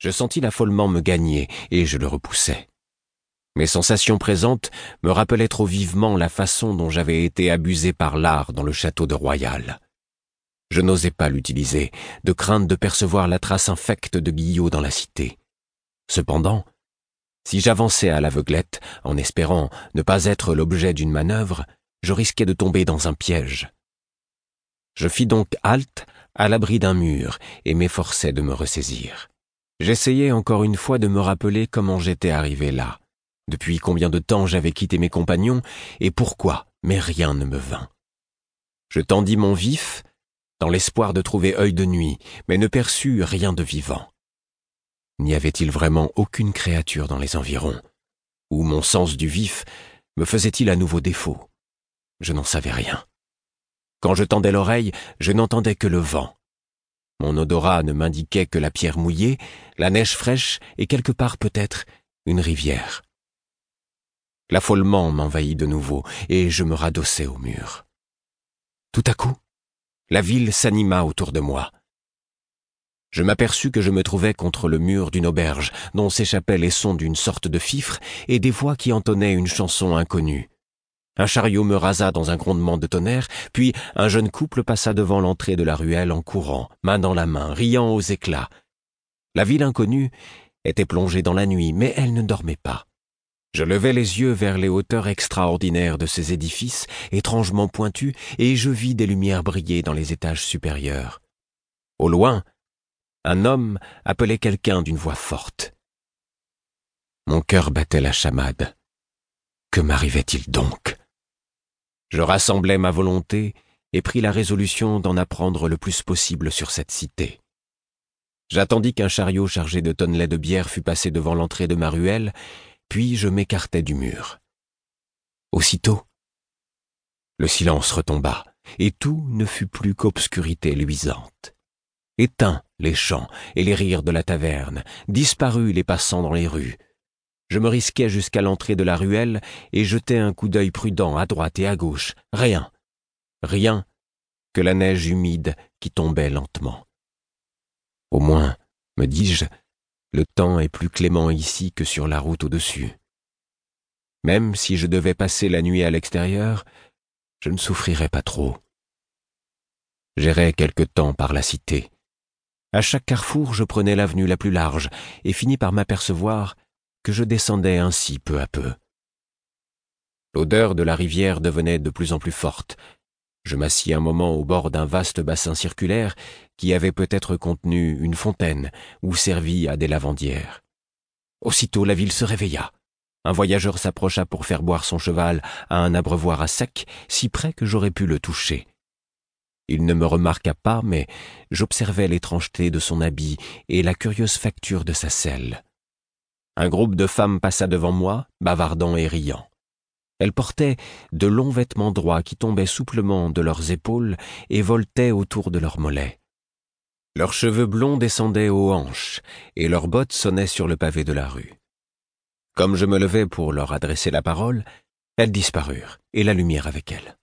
Je sentis l'affolement me gagner et je le repoussai. Mes sensations présentes me rappelaient trop vivement la façon dont j'avais été abusé par l'art dans le château de Royal. Je n'osais pas l'utiliser, de crainte de percevoir la trace infecte de Guillot dans la cité. Cependant, si j'avançais à l'aveuglette, en espérant ne pas être l'objet d'une manœuvre, je risquais de tomber dans un piège. Je fis donc halte à l'abri d'un mur et m'efforçai de me ressaisir. J'essayais encore une fois de me rappeler comment j'étais arrivé là, depuis combien de temps j'avais quitté mes compagnons et pourquoi, mais rien ne me vint. Je tendis mon vif, dans l'espoir de trouver œil de nuit, mais ne perçus rien de vivant. N'y avait-il vraiment aucune créature dans les environs Ou mon sens du vif me faisait-il à nouveau défaut? Je n'en savais rien. Quand je tendais l'oreille, je n'entendais que le vent. Mon odorat ne m'indiquait que la pierre mouillée, la neige fraîche et quelque part peut-être une rivière. L'affolement m'envahit de nouveau et je me radossai au mur. Tout à coup, la ville s'anima autour de moi. Je m'aperçus que je me trouvais contre le mur d'une auberge dont s'échappaient les sons d'une sorte de fifre et des voix qui entonnaient une chanson inconnue. Un chariot me rasa dans un grondement de tonnerre, puis un jeune couple passa devant l'entrée de la ruelle en courant, main dans la main, riant aux éclats. La ville inconnue était plongée dans la nuit, mais elle ne dormait pas. Je levai les yeux vers les hauteurs extraordinaires de ces édifices, étrangement pointus, et je vis des lumières briller dans les étages supérieurs. Au loin, un homme appelait quelqu'un d'une voix forte. Mon cœur battait la chamade. Que m'arrivait-il donc? Je rassemblai ma volonté et pris la résolution d'en apprendre le plus possible sur cette cité. J'attendis qu'un chariot chargé de tonnelets de bière fût passé devant l'entrée de ma ruelle, puis je m'écartai du mur. Aussitôt, le silence retomba, et tout ne fut plus qu'obscurité luisante. Éteints les chants et les rires de la taverne, disparus les passants dans les rues, je me risquai jusqu'à l'entrée de la ruelle et jetai un coup d'œil prudent à droite et à gauche. Rien. Rien que la neige humide qui tombait lentement. Au moins, me dis-je, le temps est plus clément ici que sur la route au-dessus. Même si je devais passer la nuit à l'extérieur, je ne souffrirais pas trop. J'irai quelque temps par la cité. À chaque carrefour, je prenais l'avenue la plus large et finis par m'apercevoir que je descendais ainsi peu à peu. L'odeur de la rivière devenait de plus en plus forte. Je m'assis un moment au bord d'un vaste bassin circulaire qui avait peut-être contenu une fontaine ou servi à des lavandières. Aussitôt la ville se réveilla. Un voyageur s'approcha pour faire boire son cheval à un abreuvoir à sec, si près que j'aurais pu le toucher. Il ne me remarqua pas, mais j'observais l'étrangeté de son habit et la curieuse facture de sa selle. Un groupe de femmes passa devant moi, bavardant et riant. Elles portaient de longs vêtements droits qui tombaient souplement de leurs épaules et voletaient autour de leurs mollets. Leurs cheveux blonds descendaient aux hanches, et leurs bottes sonnaient sur le pavé de la rue. Comme je me levais pour leur adresser la parole, elles disparurent, et la lumière avec elles.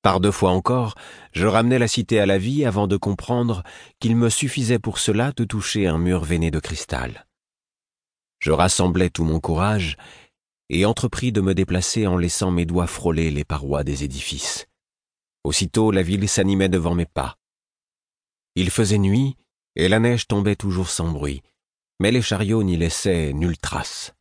Par deux fois encore, je ramenai la cité à la vie avant de comprendre qu'il me suffisait pour cela de toucher un mur veiné de cristal. Je rassemblai tout mon courage et entrepris de me déplacer en laissant mes doigts frôler les parois des édifices. Aussitôt la ville s'animait devant mes pas. Il faisait nuit, et la neige tombait toujours sans bruit, mais les chariots n'y laissaient nulle trace.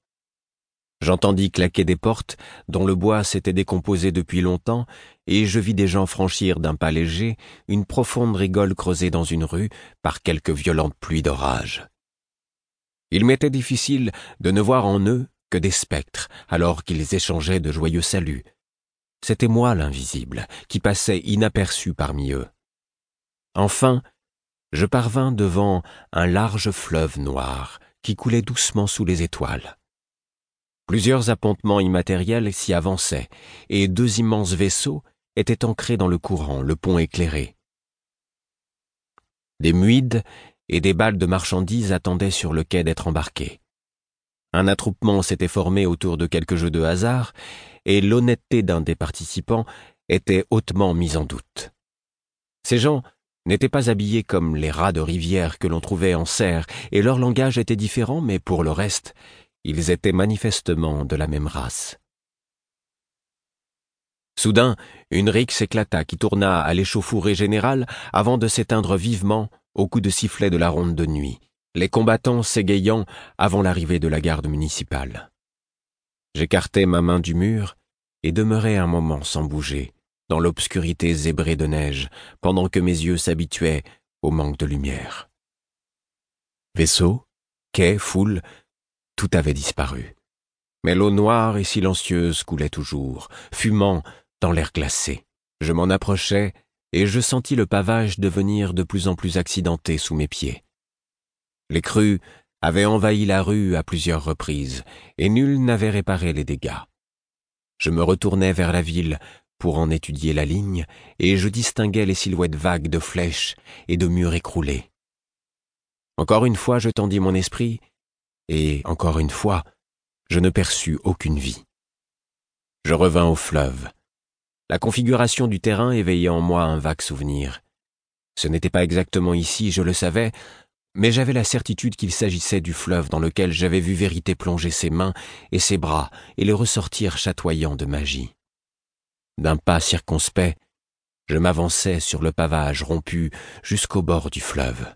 J'entendis claquer des portes dont le bois s'était décomposé depuis longtemps, et je vis des gens franchir d'un pas léger une profonde rigole creusée dans une rue par quelque violente pluie d'orage. Il m'était difficile de ne voir en eux que des spectres, alors qu'ils échangeaient de joyeux saluts. C'était moi l'invisible, qui passais inaperçu parmi eux. Enfin, je parvins devant un large fleuve noir qui coulait doucement sous les étoiles. Plusieurs appontements immatériels s'y avançaient, et deux immenses vaisseaux étaient ancrés dans le courant, le pont éclairé. Des muides et des balles de marchandises attendaient sur le quai d'être embarquées. Un attroupement s'était formé autour de quelques jeux de hasard, et l'honnêteté d'un des participants était hautement mise en doute. Ces gens n'étaient pas habillés comme les rats de rivière que l'on trouvait en serre, et leur langage était différent, mais pour le reste, ils étaient manifestement de la même race. Soudain, une rixe éclata qui tourna à l'échauffourée générale avant de s'éteindre vivement au coup de sifflet de la ronde de nuit, les combattants s'égayant avant l'arrivée de la garde municipale. J'écartai ma main du mur et demeurai un moment sans bouger, dans l'obscurité zébrée de neige, pendant que mes yeux s'habituaient au manque de lumière. Vaisseau, quai, foule, tout avait disparu. Mais l'eau noire et silencieuse coulait toujours, fumant dans l'air glacé. Je m'en approchai et je sentis le pavage devenir de plus en plus accidenté sous mes pieds. Les crues avaient envahi la rue à plusieurs reprises, et nul n'avait réparé les dégâts. Je me retournai vers la ville pour en étudier la ligne, et je distinguais les silhouettes vagues de flèches et de murs écroulés. Encore une fois je tendis mon esprit, et encore une fois je ne perçus aucune vie. Je revins au fleuve. La configuration du terrain éveillait en moi un vague souvenir. Ce n'était pas exactement ici, je le savais, mais j'avais la certitude qu'il s'agissait du fleuve dans lequel j'avais vu Vérité plonger ses mains et ses bras et les ressortir chatoyant de magie. D'un pas circonspect, je m'avançai sur le pavage rompu jusqu'au bord du fleuve.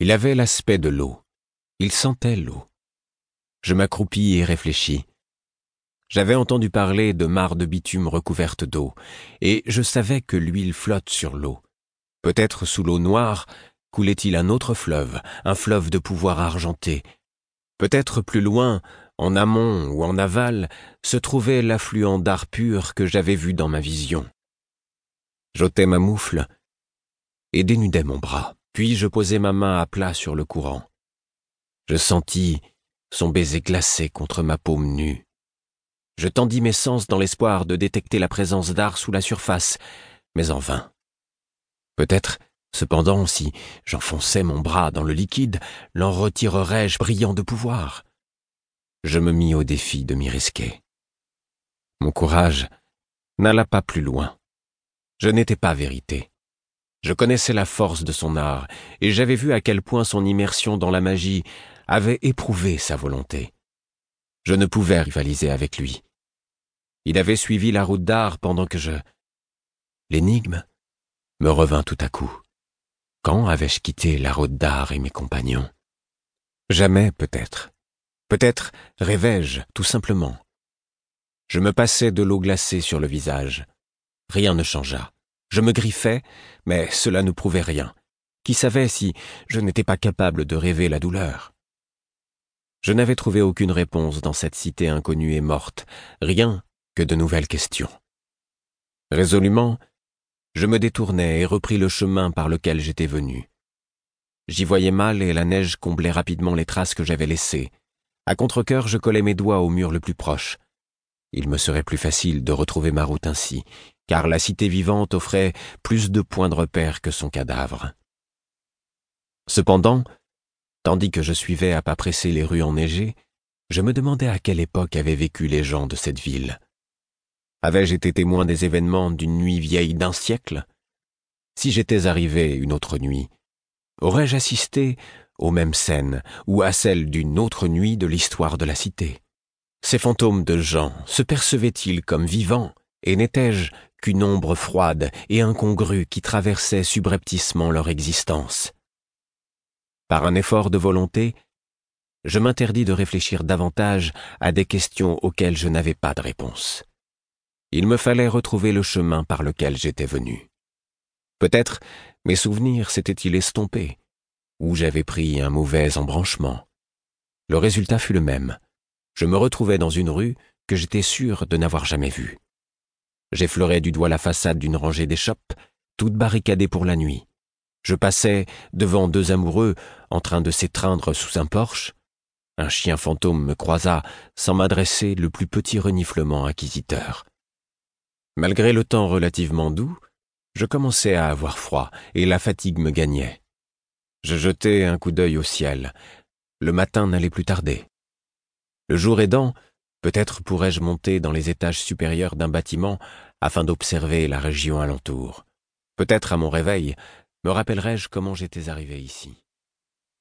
Il avait l'aspect de l'eau. Il sentait l'eau. Je m'accroupis et réfléchis. J'avais entendu parler de mares de bitume recouvertes d'eau, et je savais que l'huile flotte sur l'eau. Peut-être sous l'eau noire coulait-il un autre fleuve, un fleuve de pouvoir argenté. Peut-être plus loin, en amont ou en aval, se trouvait l'affluent d'art pur que j'avais vu dans ma vision. J'ôtais ma moufle et dénudai mon bras, puis je posai ma main à plat sur le courant. Je sentis son baiser glacé contre ma paume nue. Je tendis mes sens dans l'espoir de détecter la présence d'art sous la surface, mais en vain. Peut-être Cependant, si j'enfonçais mon bras dans le liquide, l'en retirerais-je brillant de pouvoir? Je me mis au défi de m'y risquer. Mon courage n'alla pas plus loin. Je n'étais pas vérité. Je connaissais la force de son art, et j'avais vu à quel point son immersion dans la magie avait éprouvé sa volonté. Je ne pouvais rivaliser avec lui. Il avait suivi la route d'art pendant que je... L'énigme me revint tout à coup. Quand avais-je quitté la route d'art et mes compagnons? Jamais, peut-être. Peut-être rêvais-je, tout simplement. Je me passais de l'eau glacée sur le visage. Rien ne changea. Je me griffais, mais cela ne prouvait rien. Qui savait si je n'étais pas capable de rêver la douleur? Je n'avais trouvé aucune réponse dans cette cité inconnue et morte, rien que de nouvelles questions. Résolument, je me détournai et repris le chemin par lequel j'étais venu. J'y voyais mal et la neige comblait rapidement les traces que j'avais laissées. À contre-cœur, je collais mes doigts au mur le plus proche. Il me serait plus facile de retrouver ma route ainsi, car la cité vivante offrait plus de points de repère que son cadavre. Cependant, tandis que je suivais à pas pressés les rues enneigées, je me demandais à quelle époque avaient vécu les gens de cette ville. Avais-je été témoin des événements d'une nuit vieille d'un siècle? Si j'étais arrivé une autre nuit, aurais-je assisté aux mêmes scènes ou à celles d'une autre nuit de l'histoire de la cité? Ces fantômes de gens se percevaient-ils comme vivants et n'étais-je qu'une ombre froide et incongrue qui traversait subrepticement leur existence? Par un effort de volonté, je m'interdis de réfléchir davantage à des questions auxquelles je n'avais pas de réponse il me fallait retrouver le chemin par lequel j'étais venu. Peut-être mes souvenirs s'étaient-ils estompés, ou j'avais pris un mauvais embranchement. Le résultat fut le même. Je me retrouvais dans une rue que j'étais sûr de n'avoir jamais vue. J'effleurais du doigt la façade d'une rangée d'échoppes, toute barricadée pour la nuit. Je passais devant deux amoureux en train de s'étreindre sous un porche. Un chien fantôme me croisa sans m'adresser le plus petit reniflement inquisiteur. Malgré le temps relativement doux, je commençais à avoir froid et la fatigue me gagnait. Je jetai un coup d'œil au ciel. Le matin n'allait plus tarder. Le jour aidant, peut-être pourrais-je monter dans les étages supérieurs d'un bâtiment afin d'observer la région alentour. Peut-être à mon réveil, me rappellerai-je comment j'étais arrivé ici.